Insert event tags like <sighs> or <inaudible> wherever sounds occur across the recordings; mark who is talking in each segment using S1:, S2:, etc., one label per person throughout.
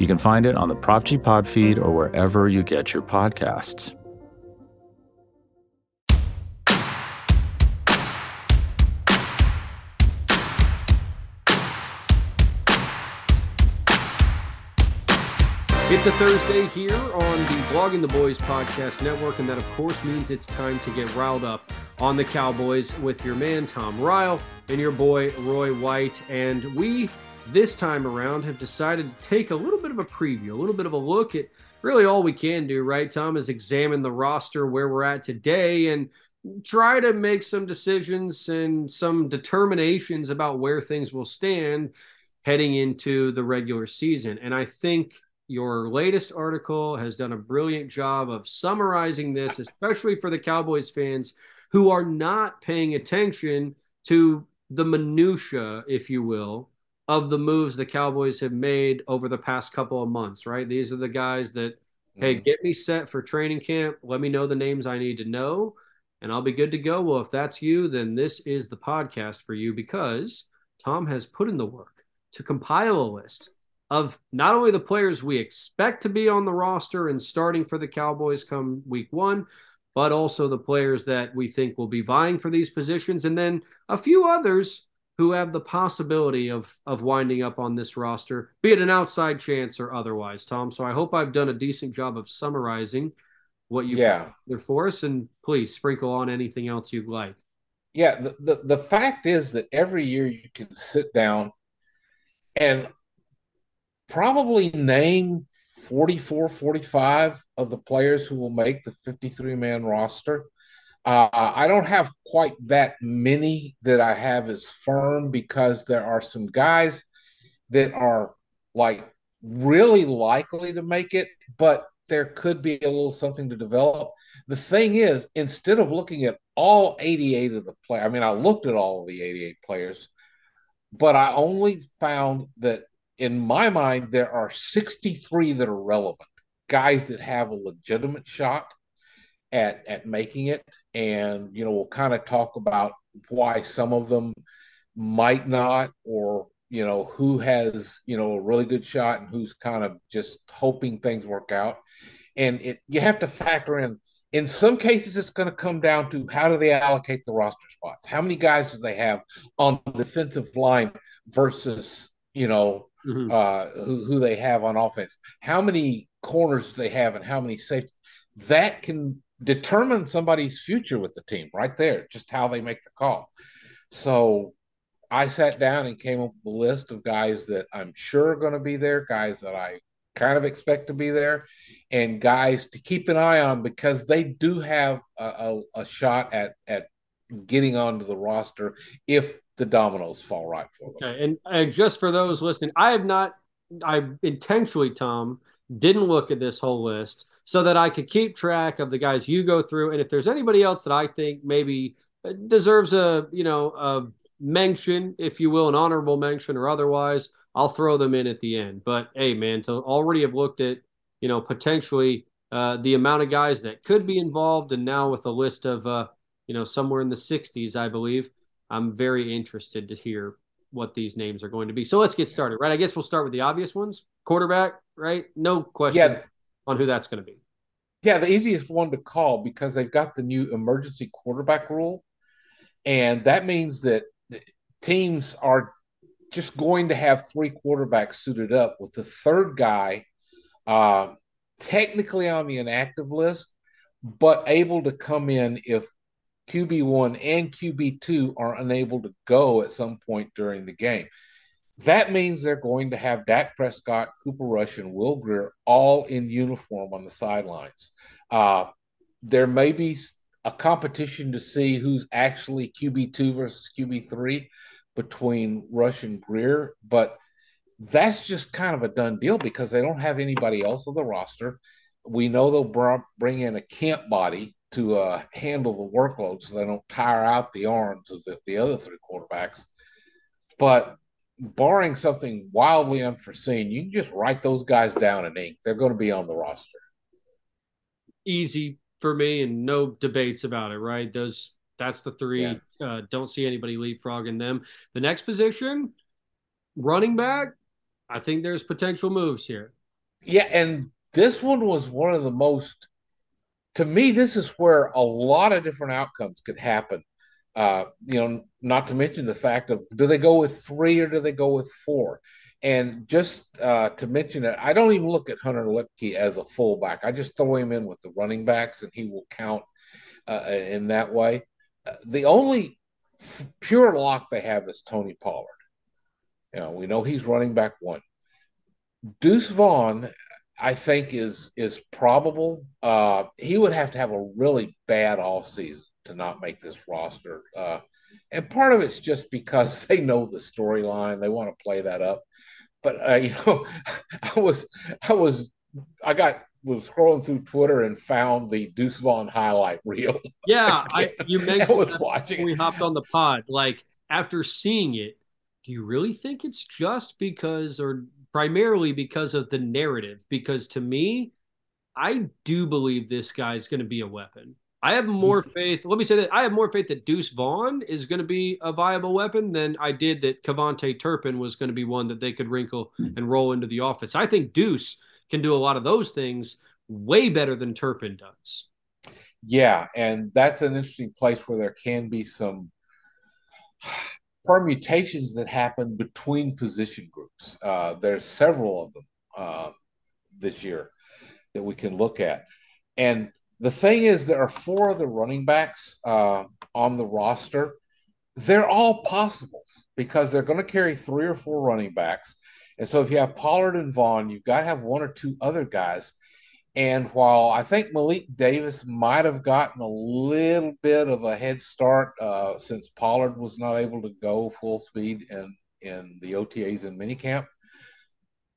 S1: You can find it on the Prop G Pod feed or wherever you get your podcasts.
S2: It's a Thursday here on the Blogging the Boys podcast network, and that, of course, means it's time to get riled up on the Cowboys with your man, Tom Ryle, and your boy, Roy White. And we this time around have decided to take a little bit of a preview, a little bit of a look at really all we can do, right, Tom, is examine the roster where we're at today and try to make some decisions and some determinations about where things will stand heading into the regular season. And I think your latest article has done a brilliant job of summarizing this, especially for the Cowboys fans who are not paying attention to the minutia, if you will, of the moves the Cowboys have made over the past couple of months, right? These are the guys that, mm-hmm. hey, get me set for training camp. Let me know the names I need to know, and I'll be good to go. Well, if that's you, then this is the podcast for you because Tom has put in the work to compile a list of not only the players we expect to be on the roster and starting for the Cowboys come week one, but also the players that we think will be vying for these positions, and then a few others who have the possibility of of winding up on this roster, be it an outside chance or otherwise, Tom. So I hope I've done a decent job of summarizing what you
S3: yeah
S2: there for us, and please sprinkle on anything else you'd like.
S3: Yeah, the, the, the fact is that every year you can sit down and probably name 44, 45 of the players who will make the 53 man roster. Uh, I don't have quite that many that I have as firm because there are some guys that are like really likely to make it, but there could be a little something to develop. The thing is, instead of looking at all 88 of the players, I mean, I looked at all of the 88 players, but I only found that in my mind, there are 63 that are relevant, guys that have a legitimate shot at at making it, and you know we'll kind of talk about why some of them might not, or you know who has you know a really good shot and who's kind of just hoping things work out, and it you have to factor in. In some cases, it's going to come down to how do they allocate the roster spots? How many guys do they have on the defensive line versus you know Mm-hmm. Uh, who, who they have on offense, how many corners do they have, and how many safeties. That can determine somebody's future with the team right there, just how they make the call. So I sat down and came up with a list of guys that I'm sure are going to be there, guys that I kind of expect to be there, and guys to keep an eye on because they do have a, a, a shot at at getting onto the roster if the dominoes fall right for them.
S2: Okay, and, and just for those listening, I have not, I intentionally, Tom, didn't look at this whole list so that I could keep track of the guys you go through. And if there's anybody else that I think maybe deserves a, you know, a mention, if you will, an honorable mention or otherwise, I'll throw them in at the end. But hey, man, to already have looked at, you know, potentially uh, the amount of guys that could be involved, and now with a list of, uh, you know, somewhere in the 60s, I believe, I'm very interested to hear what these names are going to be. So let's get started, right? I guess we'll start with the obvious ones. Quarterback, right? No question. Yeah on who that's going to be.
S3: Yeah, the easiest one to call because they've got the new emergency quarterback rule. And that means that teams are just going to have three quarterbacks suited up with the third guy uh, technically on the inactive list, but able to come in if QB1 and QB2 are unable to go at some point during the game. That means they're going to have Dak Prescott, Cooper Rush, and Will Grier all in uniform on the sidelines. Uh, there may be a competition to see who's actually QB2 versus QB3 between Rush and Grier, but that's just kind of a done deal because they don't have anybody else on the roster. we know they'll bring in a camp body to uh, handle the workload so they don't tire out the arms of the, the other three quarterbacks. But barring something wildly unforeseen, you can just write those guys down in ink. They're going to be on the roster.
S2: Easy for me, and no debates about it. Right? Those that's the three. Yeah. Uh, don't see anybody leapfrogging them. The next position, running back. I think there's potential moves here.
S3: Yeah, and this one was one of the most. To me, this is where a lot of different outcomes could happen. Uh, you know, not to mention the fact of do they go with three or do they go with four? And just uh, to mention it, I don't even look at Hunter Luepke as a fullback. I just throw him in with the running backs, and he will count uh, in that way. Uh, the only f- pure lock they have is Tony Pollard. You know, we know he's running back one. Deuce Vaughn, I think, is is probable. Uh, he would have to have a really bad off season to not make this roster. And part of it's just because <laughs> they know the storyline, they want to play that up. But uh, <laughs> you know, I was I was I got was scrolling through Twitter and found the Deuce Vaughn highlight reel. <laughs>
S2: Yeah, I, you mentioned I was watching. We hopped on the pod. Like after seeing it, do you really think it's just because, or primarily because of the narrative? Because to me, I do believe this guy's going to be a weapon. I have more <laughs> faith. Let me say that I have more faith that Deuce Vaughn is going to be a viable weapon than I did that KaVontae Turpin was going to be one that they could wrinkle hmm. and roll into the office. I think Deuce can do a lot of those things way better than Turpin does.
S3: Yeah, and that's an interesting place where there can be some <sighs> permutations that happen between position groups. Uh, there's several of them uh, this year that we can look at, and the thing is, there are four other running backs uh, on the roster. They're all possibles because they're going to carry three or four running backs. And so if you have Pollard and Vaughn, you've got to have one or two other guys. And while I think Malik Davis might have gotten a little bit of a head start uh, since Pollard was not able to go full speed in, in the OTAs and minicamp,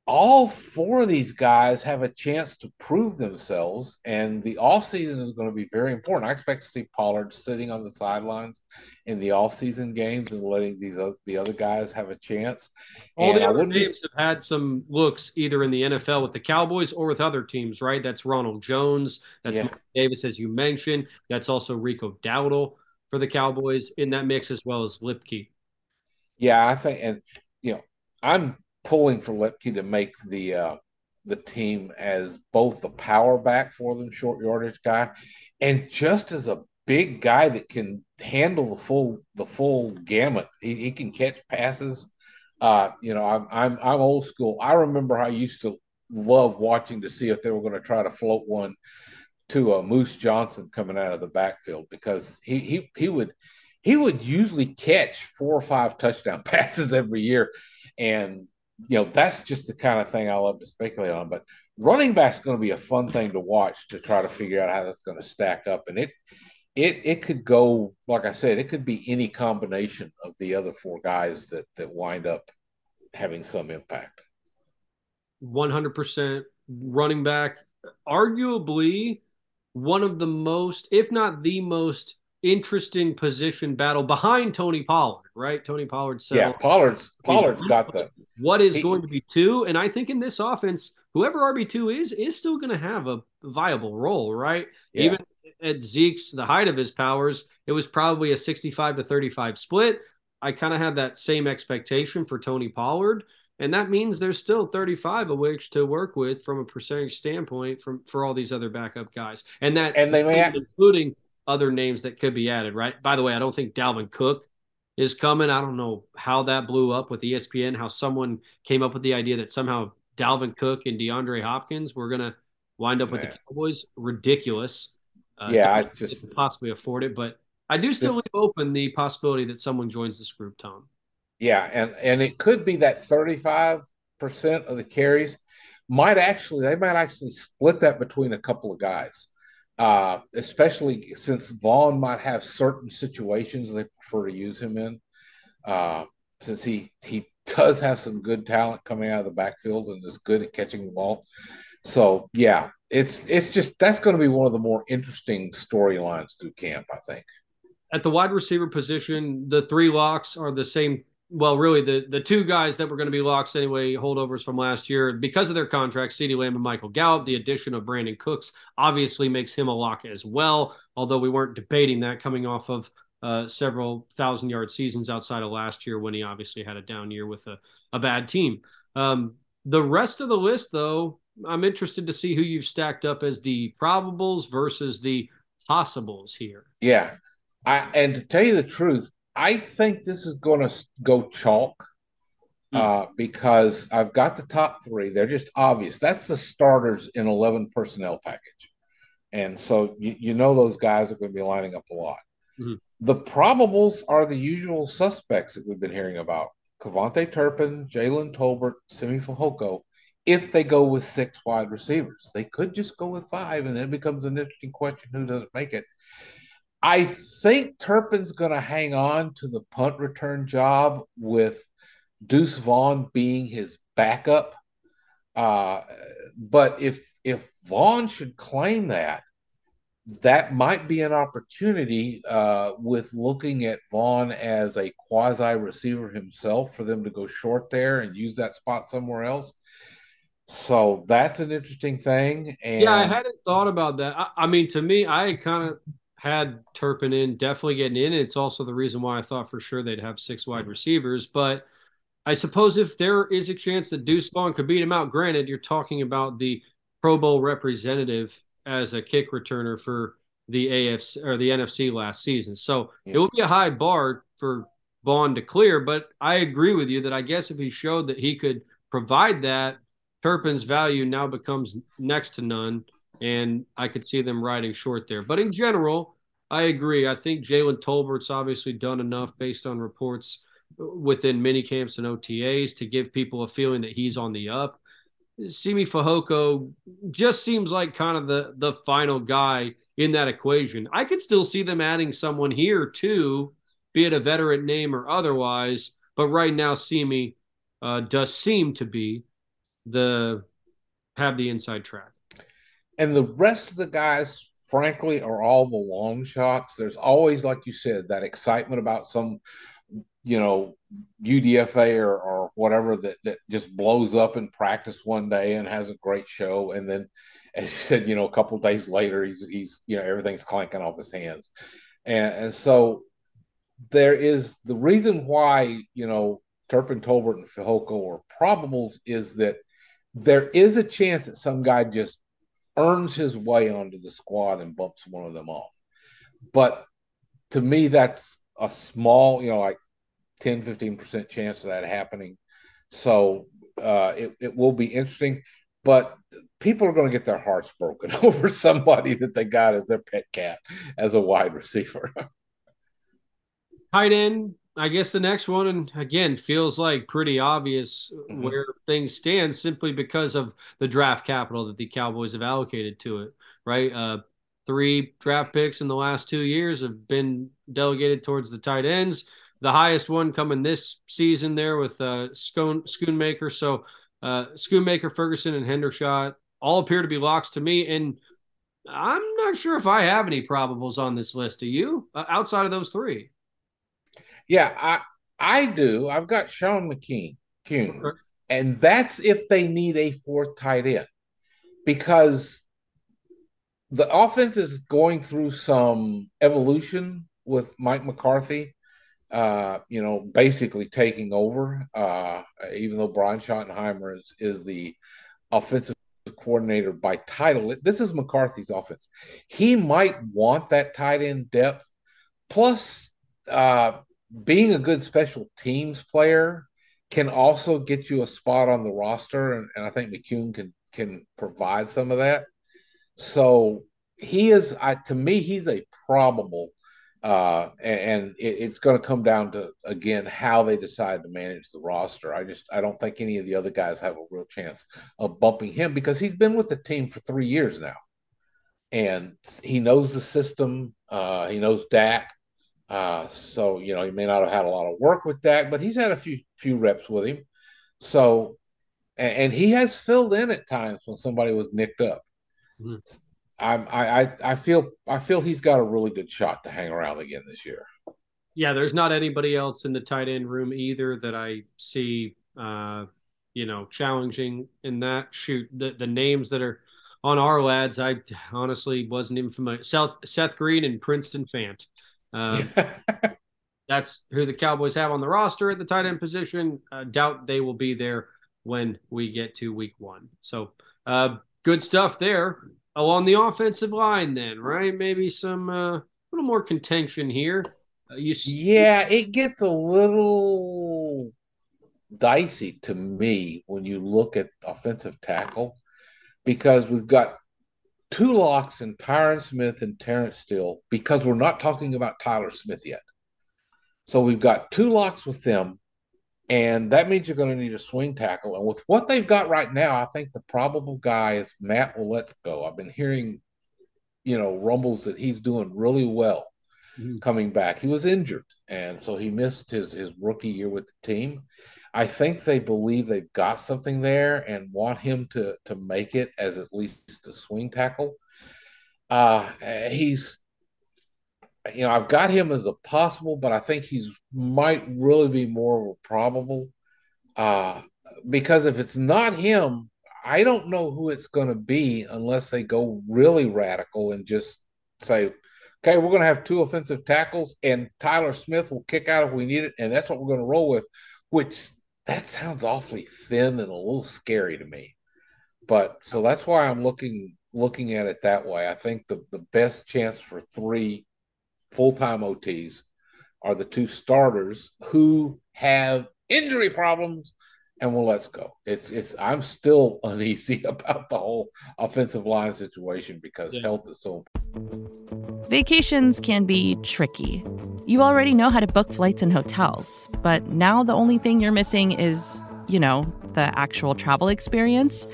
S3: all four of these guys have a chance to prove themselves, and the offseason is going to be very important. I expect to see Pollard sitting on the sidelines in the offseason games and letting these uh, the other guys have a chance.
S2: All and the other names be... have had some looks either in the NFL with the Cowboys or with other teams, right? That's Ronald Jones, that's yeah. Davis, as you mentioned. That's also Rico Dowdle for the Cowboys in that mix, as well as Luepke.
S3: Yeah, I think, and you know, I'm pulling for Luepke to make the uh, the team as both the power back for them, short yardage guy, and just as a big guy that can handle the full the full gamut. He, he can catch passes. Uh, you know, I'm, I'm I'm old school. I remember how I used to love watching to see if they were going to try to float one to a uh, Moose Johnston coming out of the backfield because he he he would he would usually catch four or five touchdown <laughs> passes every year, and you know, that's just the kind of thing I love to speculate on. But running back's going to be a fun thing to watch to try to figure out how that's going to stack up. And it, it, it could go, like I said, it could be any combination of the other four guys that that wind up having some impact.
S2: One hundred percent running back, arguably one of the most, if not the most interesting position battle behind Tony Pollard, right? Tony Pollard.
S3: So yeah, Pollard's Pollard's got the
S2: what is he, going to be two, and I think in this offense, whoever RB two is is still going to have a viable role, right? Yeah. Even at Zeke's the height of his powers, it was probably a sixty-five to thirty-five split. I kind of had that same expectation for Tony Pollard. And that means there's still 35 of which to work with from a percentage standpoint from for all these other backup guys. And that
S3: and they may
S2: including other names that could be added, right? By the way, I don't think Dalvin Cook is coming. I don't know how that blew up with ESPN, how someone came up with the idea that somehow Dalvin Cook and DeAndre Hopkins were going to wind up with the Cowboys. Ridiculous.
S3: Uh, yeah, I just
S2: possibly afford it, but I do still leave open the possibility that someone joins this group, Tom.
S3: Yeah, and and it could be that 35% of the carries might actually they might actually split that between a couple of guys uh, especially since Vaughn might have certain situations they prefer to use him in. Uh, since he he does have some good talent coming out of the backfield and is good at catching the ball. So yeah, it's it's just that's going to be one of the more interesting storylines through camp, I think.
S2: At the wide receiver position, the three locks are the same. Well, really, the the two guys that were going to be locks anyway, holdovers from last year because of their contracts, CeeDee Lamb and Michael Gallup. The addition of Brandin Cooks obviously makes him a lock as well. Although we weren't debating that coming off of uh, several thousand yard seasons outside of last year when he obviously had a down year with a, a bad team. Um, the rest of the list, though, I'm interested to see who you've stacked up as the probables versus the possibles here.
S3: Yeah. I, and to tell you the truth, I think this is going to go chalk hmm. uh, because I've got the top three. They're just obvious. That's the starters in 11 personnel package. And so you, you know those guys are going to be lining up a lot. Mm-hmm. The probables are the usual suspects that we've been hearing about. KaVontae Turpin, Jalen Tolbert, Simi Fehoko if they go with six wide receivers. They could just go with five, and then it becomes an interesting question who doesn't make it. I think Turpin's going to hang on to the punt return job with Deuce Vaughn being his backup. Uh, but if if Vaughn should claim that, that might be an opportunity uh, with looking at Vaughn as a quasi receiver himself for them to go short there and use that spot somewhere else. So that's an interesting thing. And
S2: yeah, I hadn't thought about that. I, I mean, to me, I kind of had Turpin in, definitely getting in. It's also the reason why I thought for sure they'd have six wide receivers. But I suppose if there is a chance that Deuce Vaughn could beat him out, granted, you're talking about the Pro Bowl representative as a kick returner for the AFC or the NFC last season. So yeah. it would be a high bar for Vaughn to clear. But I agree with you that I guess if he showed that he could provide that, Turpin's value now becomes next to none, and I could see them riding short there. But in general, I agree. I think Jalen Tolbert's obviously done enough based on reports within mini camps and OTAs to give people a feeling that he's on the up. Simi Fehoko just seems like kind of the the final guy in that equation. I could still see them adding someone here too, be it a veteran name or otherwise. But right now, Simi uh, does seem to be the have the inside track.
S3: And the rest of the guys, frankly, are all the long shots. There's always, like you said, that excitement about some, you know, UDFA or, or whatever that, that just blows up in practice one day and has a great show. And then, as you said, you know, a couple days later, he's, he's, you know, everything's clanking off his hands. And, and so there is the reason why, you know, Turpin, Tolbert, and Fehoko are probables is that – there is a chance that some guy just earns his way onto the squad and bumps one of them off. But to me, that's a small, you know, like 10, 15% chance of that happening. So uh, it, it will be interesting. But people are going to get their hearts broken <laughs> over somebody that they got as their pet cat as a wide receiver.
S2: Tight end, I guess the next one, and again, feels like pretty obvious mm-hmm. where things stand simply because of the draft capital that the Cowboys have allocated to it, right? Uh, three draft picks in the last two years have been delegated towards the tight ends. The highest one coming this season there with uh, Scone, Schoonmaker. So uh, Schoonmaker, Ferguson, and Hendershot all appear to be locks to me. And I'm not sure if I have any probables on this list. Do you? Uh, outside of those three?
S3: Yeah, I I do. I've got Sean McKeon, Kuhn, okay. and that's if they need a fourth tight end because the offense is going through some evolution with Mike McCarthy. Uh, you know, basically taking over. Uh, even though Brian Schottenheimer is is the offensive coordinator by title, this is McCarthy's offense. He might want that tight end depth. Plus, uh, being a good special teams player can also get you a spot on the roster, and, and I think McKeon can can provide some of that. So he is, I, to me, he's a probable, uh, and, and it, it's going to come down to again how they decide to manage the roster. I just I don't think any of the other guys have a real chance of bumping him because he's been with the team for three years now, and he knows the system. Uh, he knows Dak. Uh, so you know he may not have had a lot of work with Dak, but he's had a few few reps with him. So, and, and he has filled in at times when somebody was nicked up. mm-hmm. I, I I feel I feel he's got a really good shot to hang around again this year.
S2: Yeah, there's not anybody else in the tight end room either that I see, uh, you know, challenging in that. Shoot, the the names that are on Ourlads, I honestly wasn't even familiar. South Seth Green and Princeton Fant. Um, <laughs> that's who the Cowboys have on the roster at the tight end position. Uh, doubt they will be there when we get to week one. So uh, good stuff there. Along the offensive line, then, right? Maybe some uh, a little more contention here.
S3: Uh, you yeah, it gets a little dicey to me when you look at offensive tackle because we've got two locks in Tyron Smith and Terence Steele because we're not talking about Tyler Smith yet. So we've got two locks with them, and that means you're going to need a swing tackle. And with what they've got right now, I think the probable guy is Matt Waletzko. I've been hearing, you know, rumbles that he's doing really well mm-hmm. coming back. He was injured, and so he missed his his rookie year with the team. I think they believe they've got something there and want him to to make it as at least a swing tackle. Uh, he's, you know, I've got him as a possible, but I think he's might really be more of a probable. Uh, because if it's not him, I don't know who it's going to be unless they go really radical and just say, okay, we're going to have two offensive tackles and Tyler Smith will kick out if we need it. And that's what we're going to roll with, which that sounds awfully thin and a little scary to me. But so that's why I'm looking looking at it that way. I think the, the best chance for three full time OTs are the two starters who have injury problems and well let's go. It's it's I'm still <laughs> uneasy about the whole offensive line situation because yeah. health is so
S4: Vacations can be tricky. You already know how to book flights and hotels, but now the only thing you're missing is, you know, the actual travel experience.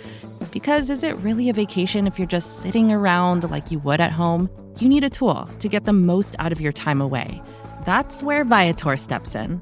S4: Because is it really a vacation if you're just sitting around like you would at home? You need a tool to get the most out of your time away. That's where Viator steps in.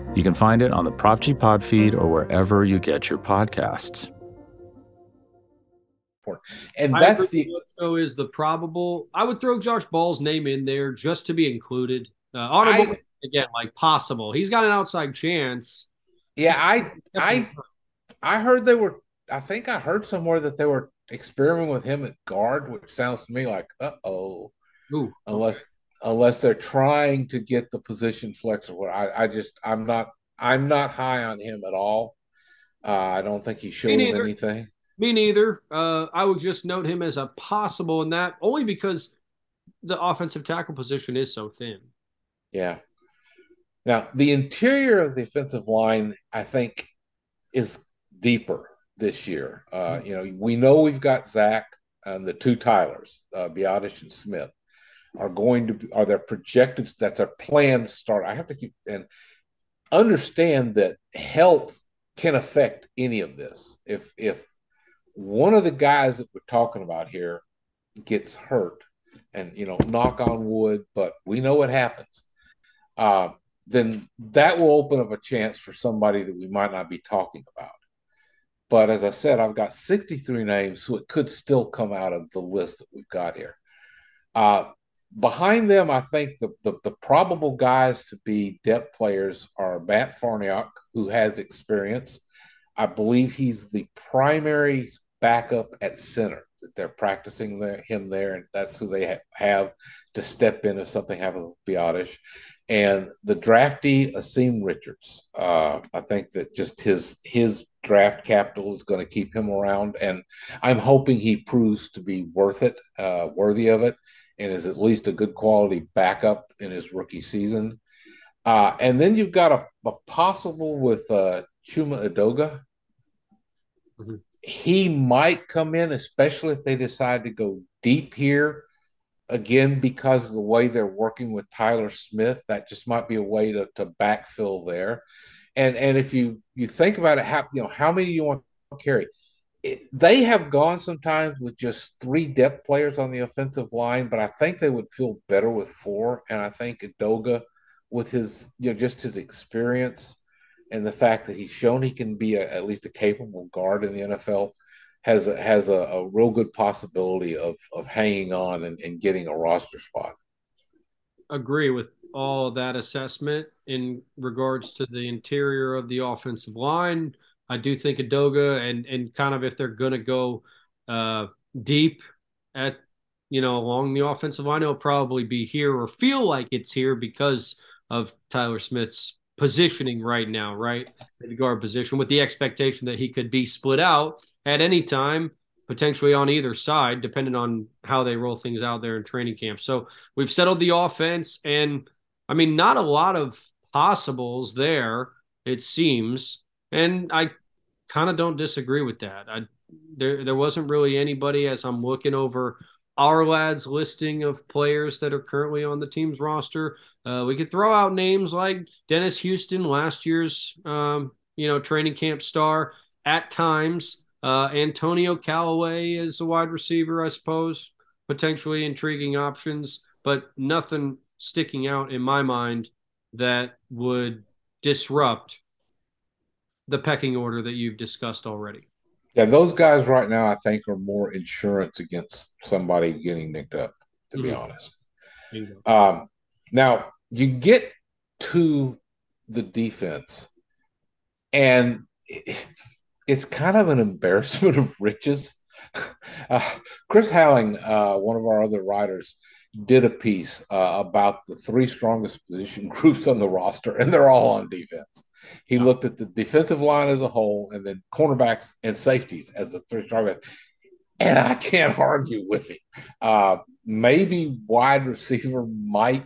S1: You can find it on the Prop G Pod feed or wherever you get your podcasts.
S2: And that's the so is the probable. I would throw Josh Ball's name in there just to be included. Uh, honorable I, again, like possible. He's got an outside chance.
S3: Yeah, I I I heard they were. I think I heard somewhere that they were experimenting with him at guard, which sounds to me like uh oh. Unless okay. Unless they're trying to get the position flexible. I I just I'm not I'm not high on him at all. Uh, I don't think he showed anything.
S2: Me neither. Uh, I would just note him as a possible in that only because the offensive tackle position is so thin.
S3: Yeah. Now, the interior of the offensive line, I think, is deeper this year. Uh, mm-hmm. you know, we know we've got Zach and the two Tylers, uh, Biadasz and Smith, are going to be, are their projected, that's their planned start. I have to keep and understand that health can affect any of this. If, if one of the guys that we're talking about here gets hurt, and you know, knock on wood, but we know what happens. Uh, then that will open up a chance for somebody that we might not be talking about. But as I said, I've got 63 names, so it could still come out of the list that we've got here. Uh, behind them, I think the, the, the probable guys to be depth players are Matt Farniok, who has experience. I believe he's the primary backup at center that they're practicing the, him there, and that's who they ha- have to step in if something happens with Biadasz. And the draftee, Asim Richards, uh, I think that just his his draft capital is going to keep him around, and I'm hoping he proves to be worth it, uh, worthy of it, and is at least a good quality backup in his rookie season. Uh, and then you've got a, a possible with uh, Chuma Edoga. Mm-hmm. He might come in, especially if they decide to go deep here. Again, because of the way they're working with Tyler Smith, that just might be a way to, to backfill there. And and if you you think about it, how you know how many you want to carry? They have gone sometimes with just three depth players on the offensive line, but I think they would feel better with four. And I think Edoga, with his you know just his experience and the fact that he's shown he can be a, at least a capable guard in the NFL, has a, has a, a real good possibility of of hanging on and, and getting a roster spot.
S2: Agree with all that assessment in regards to the interior of the offensive line. I do think Edoga and and kind of if they're to go uh, deep at you know along the offensive line, it'll probably be here or feel like it's here because of Tyler Smith's positioning right now, right? The guard position with the expectation that he could be split out at any time, potentially on either side, depending on how they roll things out there in training camp. So we've settled the offense and I mean, not a lot of possibles there, it seems. And I kind of don't disagree with that. I there there wasn't really anybody as I'm looking over Ourlads listing of players that are currently on the team's roster. Uh, we could throw out names like Dennis Houston, last year's um, you know training camp star at times. Uh, Antonio Callaway is a wide receiver, I suppose, potentially intriguing options, but nothing sticking out in my mind that would disrupt the pecking order that you've discussed already.
S3: Yeah, those guys right now, I think, are more insurance against somebody getting nicked up, to mm-hmm. be honest. Um, now, you get to the defense, and it's kind of an embarrassment <laughs> of riches. Uh, Chris Halling, uh, one of our other writers, did a piece uh, about the three strongest position <laughs> groups on the roster, and they're all on defense. He looked at the defensive line as a whole, and then cornerbacks and safeties as the three strongest. And I can't <laughs> argue with him. Uh, maybe wide receiver might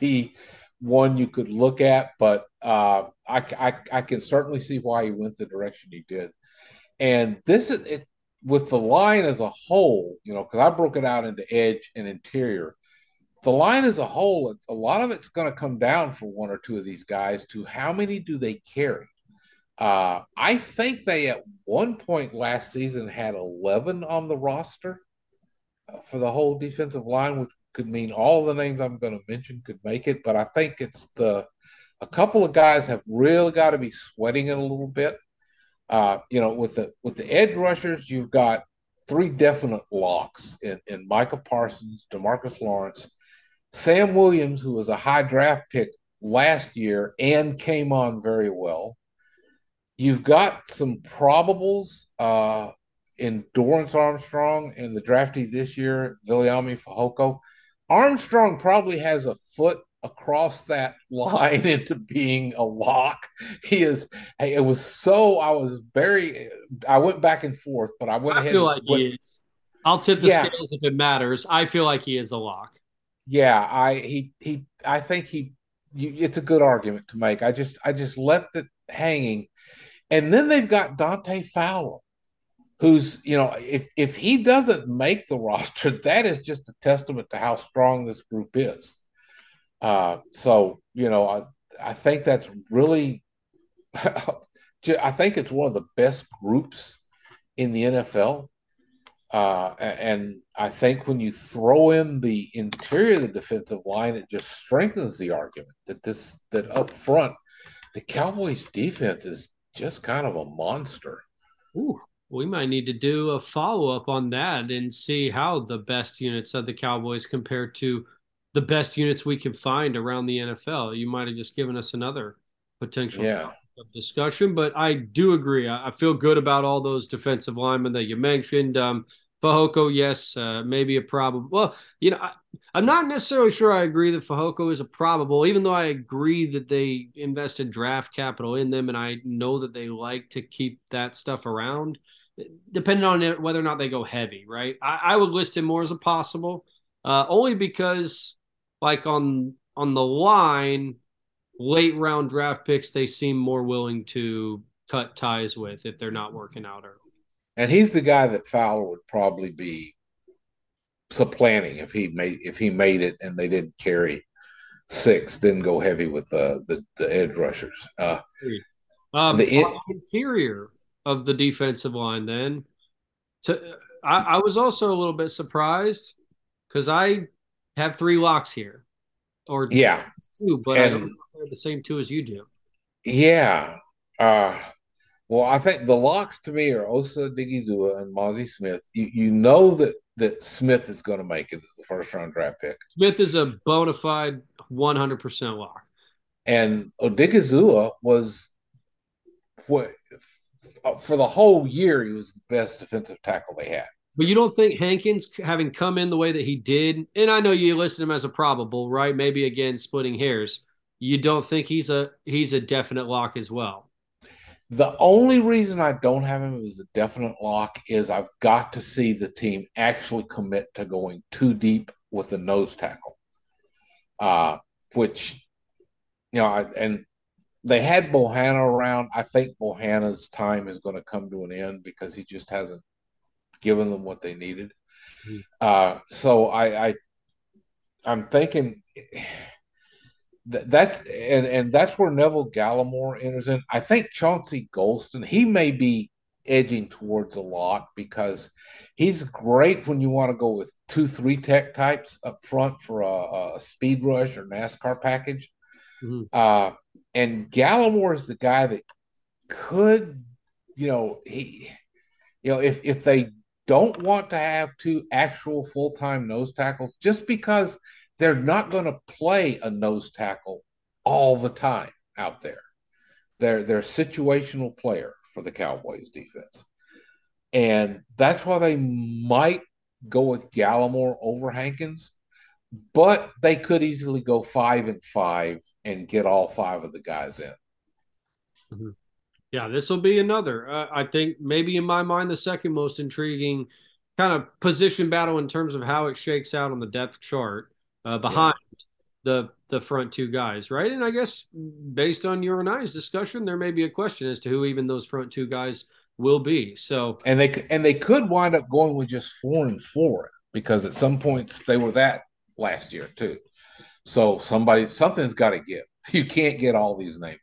S3: be one you could look at, but uh, I, I, I can certainly see why he went the direction he did. And this is it, with the line as a whole, you know, because I broke it out into edge and interior. The line as a whole, a lot of it's going to come down for one or two of these guys to how many do they carry. Uh, I think they at one point last season had 11 on the roster uh, for the whole defensive line, which could mean all the names I'm going to mention could make it. But I think it's the a couple of guys have really got to be sweating it a little bit. Uh, you know, with the with the edge rushers, you've got three definite locks in, in Micah Parsons, Demarcus Lawrence, Sam Williams, who was a high draft pick last year and came on very well. You've got some probables uh, in Dorance Armstrong and the draftee this year, Viliami Fehoko. Armstrong probably has a foot across that <laughs> line into being a lock. He is. It was so. I was very. I went back and forth, but I went
S2: I
S3: ahead.
S2: feel like went, he is. I'll tip the yeah. scales if it matters. I feel like he is a lock.
S3: Yeah, I he he. I think he. You, it's a good argument to make. I just I just left it hanging, and then they've got Dante Fowler, who's you know if if he doesn't make the <laughs> roster, that is just a testament to how strong this group is. Uh, so you know, I, I think that's really, <laughs> I think it's one of the best groups in the NFL. Uh, and I think when you throw in the interior of the defensive line, it just strengthens the argument that this that up front, the Cowboys defense is just kind of a monster.
S2: Ooh, we might need to do a follow up on that and see how the best units of the Cowboys compare to the best units we can find around the NFL. You might have just given us another potential
S3: yeah.
S2: discussion, but I do agree. I, I, feel good about all those defensive linemen that you mentioned. Um, Fehoko, yes, uh, maybe a probable. Well, you know, I, am not necessarily sure I agree that Fehoko is a probable, even though I agree that they invested draft capital in them, and I know that they like to keep that stuff around, depending on it, whether or not they go heavy. Right? I, I would list him more as a possible, uh, only because, like on on the line, late round draft picks, they seem more willing to cut ties with if they're not working out early.
S3: And he's the guy that Fowler would probably be supplanting if he made if he made it and they didn't carry six, didn't go heavy with uh, the the edge rushers. Uh,
S2: um, the in- interior of the defensive line, then. To, I, I was also a little bit surprised because I have three locks here, or
S3: yeah,
S2: two, but and, I don't know the same two as you do.
S3: Yeah, uh, well, I think the locks to me are Osa Odighizuwa and Mazi Smith. You you know that that Smith is going to make it as the first round draft pick.
S2: Smith is a bona fide 100% lock.
S3: And Odighizuwa was what uh, for the whole year he was the best defensive tackle they had.
S2: But you don't think Hankins, having come in the way that he did, and I know you listed him as a probable, right? Maybe again splitting hairs. You don't think he's a he's a definite lock as well.
S3: The only reason I don't have him as a definite lock is I've got to see the team actually commit to going too deep with the nose tackle, uh, which, you know, and they had Bohanna around. I think Bohanna's time is going to come to an end because he just hasn't given them what they needed. Mm-hmm. Uh, so I, I, I'm thinking that's and and that's where Neville Gallimore enters in. I think Chauncey Golston he may be edging towards a lot because he's great when you want to go with two three tech types up front for a, a speed rush or NASCAR package. Mm-hmm. Uh, and Gallimore is the guy that could, you know, he, you know, if if they don't want to have two actual full time nose tackles, just because they're not going to play a nose tackle all the time out there. They're they're a situational player for the Cowboys defense. And that's why they might go with Gallimore over Hankins, but they could easily go five and five and get all five of the guys in.
S2: Mm-hmm. Yeah, this will be another. Uh, I think maybe in my mind the second most intriguing kind of position battle in terms of how it shakes out on the depth chart uh, behind yeah. the the front two guys, right? And I guess based on your and I's discussion, there may be a question as to who even those front two guys will be. So
S3: and they and they could wind up going with just four and four because at some points they were that last year too. So somebody something's got to give. <laughs> You can't get all these names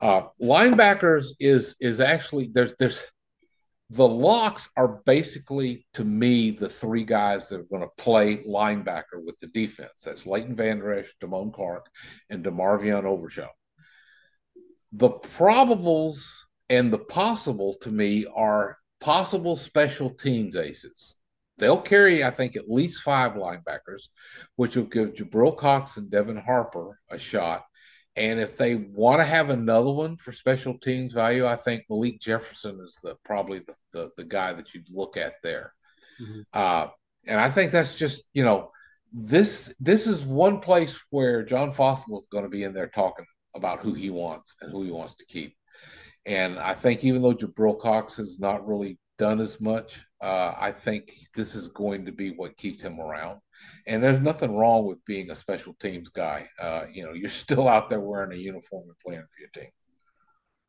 S3: on. Uh, linebackers is is actually there's there's the locks are basically to me the three guys that are going to play linebacker with the defense. That's Leighton Vander Esch, Damone Clark, and DeMarvion Overshown. The probables and the possible to me are possible special teams aces. They'll carry, I think, at least five linebackers, which will give Jabril Cox and Devin Harper a shot. And if they want to have another one for special teams value, I think Malik Jefferson is the probably the, the, the guy that you'd look at there. Mm-hmm. Uh, and I think that's just, you know, this this is one place where John Fassel is going to be in there talking about who he wants and who he wants to keep. And I think even though Jabril Cox has not really done as much, uh, I think this is going to be what keeps him around. And there's nothing wrong with being a special teams guy. Uh, you know, you're still out there wearing a uniform and playing for your team.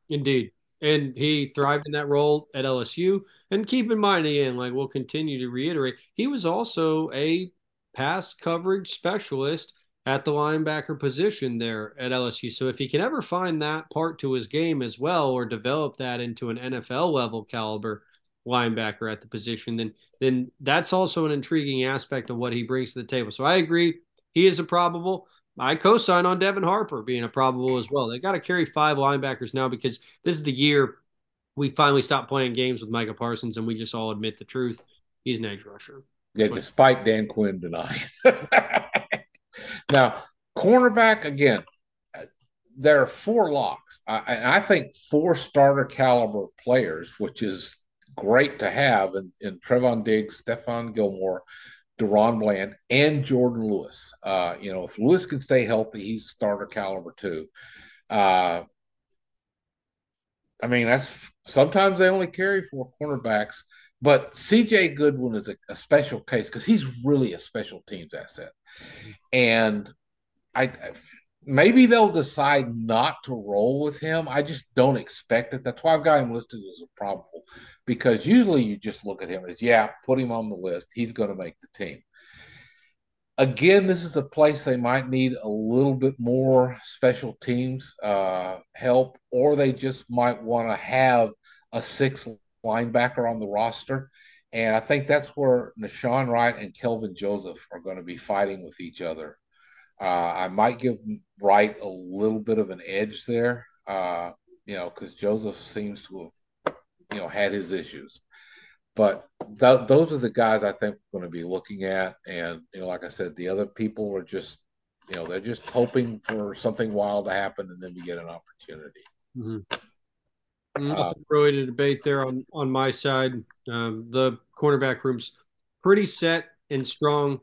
S2: Indeed. And he thrived in that role at LSU. And keep in mind, again, like we'll continue to reiterate, he was also a pass coverage specialist at the linebacker position there at LSU. So if he can ever find that part to his game as well, or develop that into an NFL level caliber linebacker at the position, then then that's also an intriguing aspect of what he brings to the table. So I agree, he is a probable. I co-sign on Devin Harper being a probable as well. They got to carry five linebackers now because this is the year we finally stopped playing games with Micah Parsons and we just all admit the truth. He's an edge rusher.
S3: Yeah, despite Dan Quinn denying. <laughs> now, cornerback again. There are four locks, I, I think four starter caliber players, which is great to have in, in Trevon Diggs, Stephon Gilmore, DaRon Bland, and Jourdan Lewis. Uh, you know, if Lewis can stay healthy, he's starter caliber too. Uh, I mean, that's sometimes they only carry four cornerbacks, but CJ Goodwin is a, a special case because he's really a special teams asset. And I maybe they'll decide not to roll with him. I just don't expect it. That's why I've got him listed as a probable because usually you just look at him as, yeah, put him on the list. He's going to make the team. Again, this is a place they might need a little bit more special teams uh, help, or they just might want to have a six linebacker on the roster. And I think that's where Nahshon Wright and Kelvin Joseph are going to be fighting with each other. Uh, I might give Wright a little bit of an edge there, uh, you know, because Joseph seems to have, you know, had his issues. But th- those are the guys I think we're going to be looking at. And, you know, like I said, the other people are just, you know, they're just hoping for something wild to happen and then we get an opportunity.
S2: Mm-hmm. Nothing uh, really to debate there on on my side. Um, the cornerback room's pretty set and strong.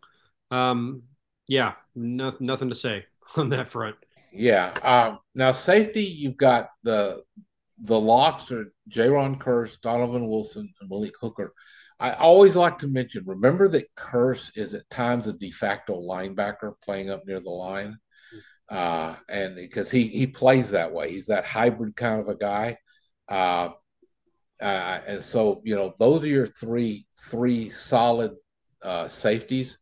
S2: Um, yeah, nothing nothing to say <laughs> on that front.
S3: Yeah. Um, now safety, you've got the the locks are Jayron Kearse, Donovan Wilson, and Malik Hooker. I always like to mention, remember that Curse is at times a de facto linebacker playing up near the line. Uh, and because he he plays that way, he's that hybrid kind of a guy. Uh, uh, and so you know those are your three three solid uh, safeties.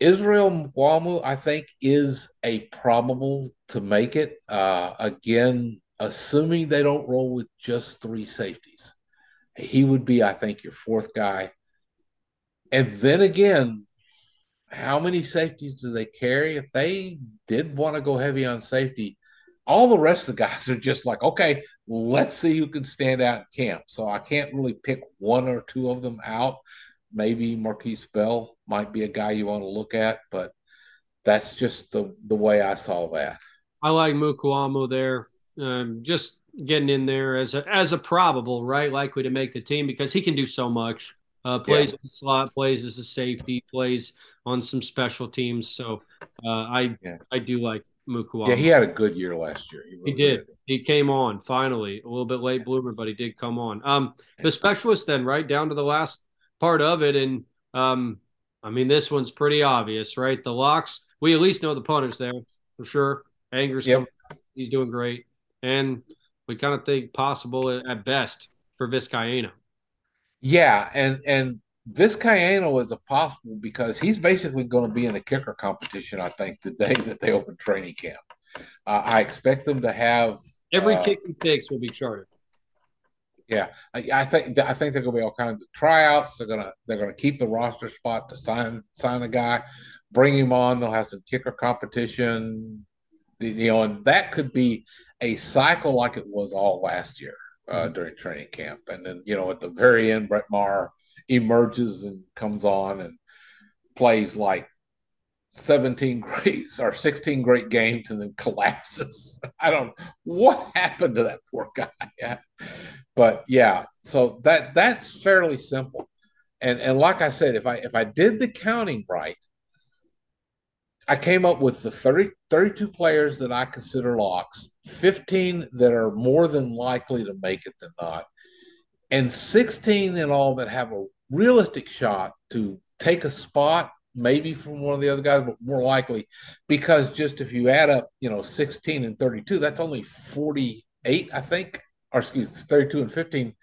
S3: Israel Mukuamu, I think, is a probable to make it. Uh, again, assuming they don't roll with just three safeties, he would be, I think, your fourth guy. And then again, how many safeties do they carry? If they did want to go heavy on safety, all the rest of the guys <laughs> are just like, okay, let's see who can stand out in camp. So I can't really pick one or two of them out. Maybe Markquese Bell might be a guy you want to look at, but that's just the the way I saw that.
S2: I like Mukuamu there, um, just getting in there as a as a probable, right? Likely to make the team because he can do so much. Uh, plays yeah. slot, plays as a safety, plays on some special teams. So uh, I yeah. I do like Mukuamu.
S3: Yeah, he had a good year last year.
S2: He, really he did. did. He came on finally, a little bit late bloomer, but he did come on. Um, the specialist then, right down to the last part of it, and um, I mean this one's pretty obvious, right? The locks, we at least know the punter's there for sure. Anger's yep. he's doing great, and we kind of think possible at best for Vizcaino.
S3: Yeah, and and Vizcaino is a possible because he's basically going to be in a kicker competition. I think the day that they open training camp, uh, I expect them to have
S2: every uh, kick he takes will be charted.
S3: Yeah, I, I, think I think there going to be all kinds of tryouts. They're gonna they're gonna keep the roster spot to sign sign a guy, bring him on. They'll have some kicker competition, you know, and that could be a cycle like it was all last year uh, mm-hmm. during training camp. And then you know at the very end, Brett Maher emerges and comes on and plays like 17 <laughs> great or 16 great games and then collapses. <laughs> I don't what happened to that poor guy. but yeah, so that that's fairly simple. And and like I said, if I if I did the counting right, I came up with the 30, 32 players that I consider locks, 15 that are more than likely to make it than not, and 16 in all that have a realistic shot to take a spot maybe from one of the other guys, but more likely because just if you add up, you know, 16 and 32, that's only 48, I think, or excuse 32 and 15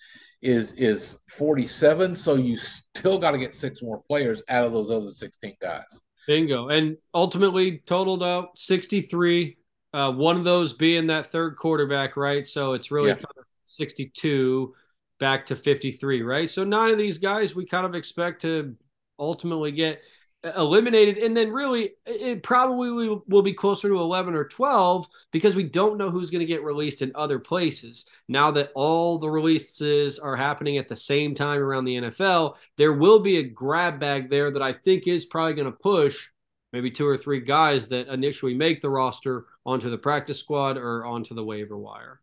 S3: is is 47. So you still got to get six more players out of those other 16 guys.
S2: Bingo. And ultimately totaled out 63. Uh, one of those being that third quarterback, right? So it's really yeah. kind of 62 back to 53, right? So nine of these guys we kind of expect to ultimately get. Eliminated. And then really, it probably will be closer to 11 or 12 because we don't know who's going to get released in other places. Now that all the releases are happening at the same time around the NFL, there will be a grab bag there that I think is probably going to push maybe two or three guys that initially make the roster onto the practice squad or onto the waiver wire.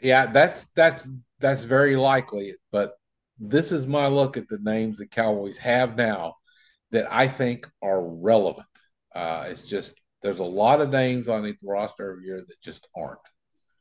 S3: Yeah, that's that's that's very likely, but this is my look at the names the Cowboys have now that I think are relevant. Uh, it's just there's a lot of names on the roster every year that just aren't.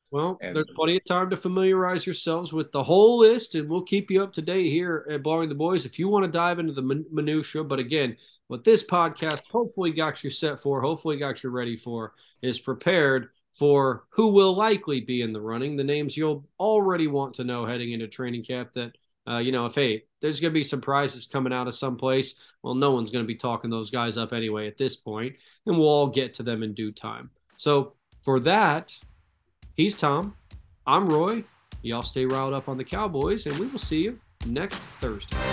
S2: Well, and, there's plenty of time to familiarize yourselves with the whole list, and we'll keep you up to date here at Blogging the Boys if you want to dive into the min- minutia. But again, what this podcast hopefully got you set for, hopefully got you ready for, is prepared for who will likely be in the running, the names you'll already want to know heading into training camp that uh, you know, if hey, there's going to be some surprises coming out of someplace, well, no one's going to be talking those guys up anyway at this point, and we'll all get to them in due time. So for that, he's Tom, I'm Roy. Y'all stay riled up on the Cowboys, and we will see you next Thursday.